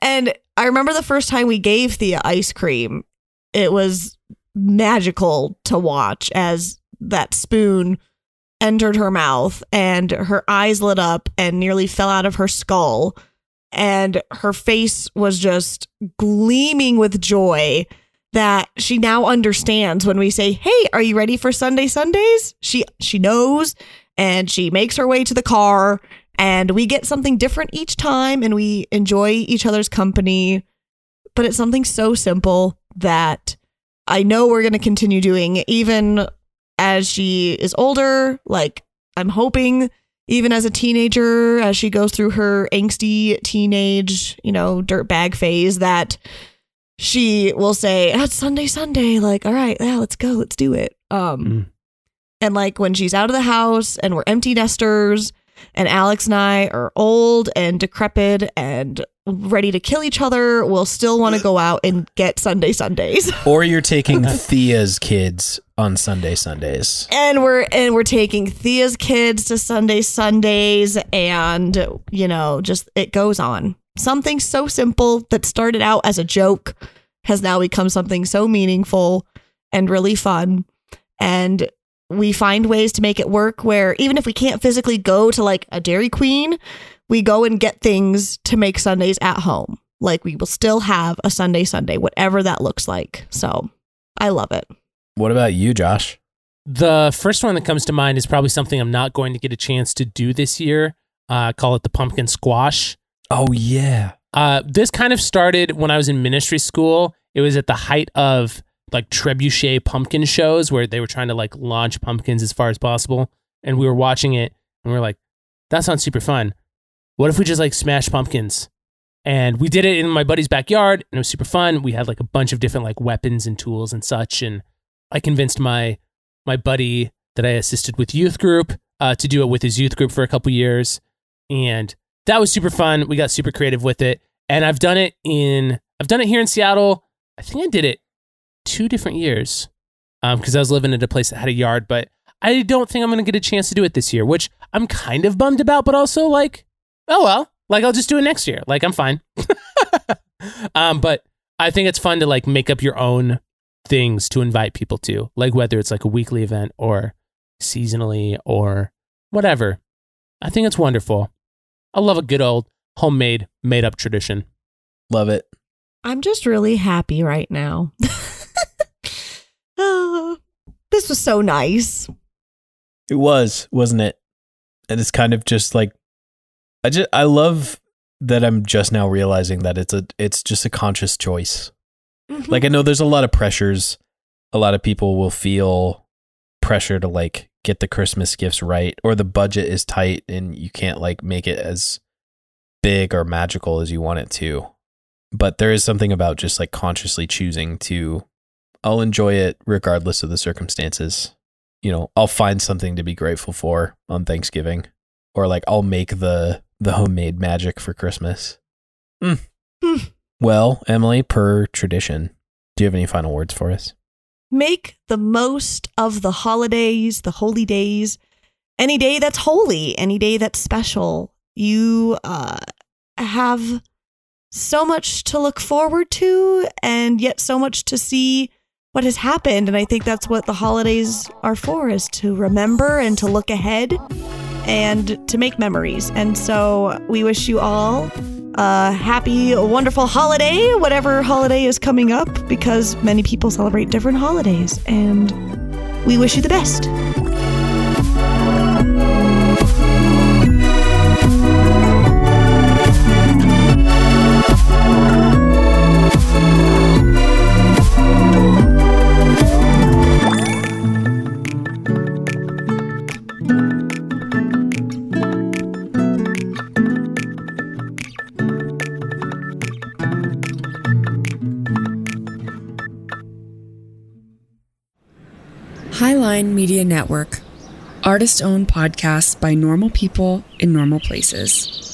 And I remember the first time we gave Thea ice cream, it was magical to watch as that spoon entered her mouth and her eyes lit up and nearly fell out of her skull. And her face was just gleaming with joy that she now understands when we say, "Hey, are you ready for Sundae Sundays?" She she knows and she makes her way to the car and we get something different each time and we enjoy each other's company. But it's something so simple that I know we're going to continue doing even as she is older. Like, I'm hoping even as a teenager, as she goes through her angsty teenage, you know, dirtbag phase, that she will say, "Ah, It's Sundae, Sunday. Like, all right, yeah, let's go, let's do it. Um, Mm. and like when she's out of the house and we're empty nesters and Alex and I are old and decrepit and ready to kill each other, we'll still want to go out and get Sundae Sundays. Or you're taking Thea's kids on Sundae Sundays. and we're and we're taking Thea's kids to Sundae Sundays and you know, just it goes on. Something so simple that started out as a joke has now become something so meaningful and really fun. And we find ways to make it work where even if we can't physically go to like a Dairy Queen, we go and get things to make sundaes at home. Like we will still have a Sundae Sunday, whatever that looks like. So I love it. What about you, Josh? The first one that comes to mind is probably something I'm not going to get a chance to do this year. Uh, call it the pumpkin squash. Oh, yeah. Uh, this kind of started when I was in ministry school. It was at the height of like trebuchet pumpkin shows where they were trying to like launch pumpkins as far as possible. And we were watching it and we were like, that sounds super fun. What if we just like smash pumpkins And we did it in my buddy's backyard and it was super fun. We had like a bunch of different like weapons and tools and such. And I convinced my my buddy that I assisted with youth group uh, to do it with his youth group for a couple years. And that was super fun. We got super creative with it. And I've done it in I've done it here in Seattle. I think I did it two different years because I was living at a place that had a yard, but I don't think I'm going to get a chance to do it this year, which I'm kind of bummed about, but also like, oh well, like I'll just do it next year. Like I'm fine. um, but I think it's fun to like make up your own things to invite people to, like whether it's like a weekly event or seasonally or whatever. I think it's wonderful. I love a good old homemade, made up tradition. Love it. I'm just really happy right now. oh, this was so nice. It was, wasn't it? And it's kind of just like I just I love that I'm just now realizing that it's a it's just a conscious choice. Mhm. Like I know there's a lot of pressures. A lot of people will feel pressure to like get the Christmas gifts right or the budget is tight and you can't like make it as big or magical as you want it to. But there is something about just like consciously choosing to I'll enjoy it regardless of the circumstances. You know, I'll find something to be grateful for on Thanksgiving or like I'll make the the homemade magic for Christmas. Mm. Hmm. Well, Emily, per tradition, do you have any final words for us? Make the most of the holidays, the holy days, any day that's holy, any day that's special. You uh, have so much to look forward to, and yet so much to see what has happened. And I think that's what the holidays are for: is to remember and to look ahead and to make memories. And so we wish you all a happy, wonderful holiday, whatever holiday is coming up, because many people celebrate different holidays. And we wish you the best. Highline Media Network. Artist owned podcasts by normal people in normal places.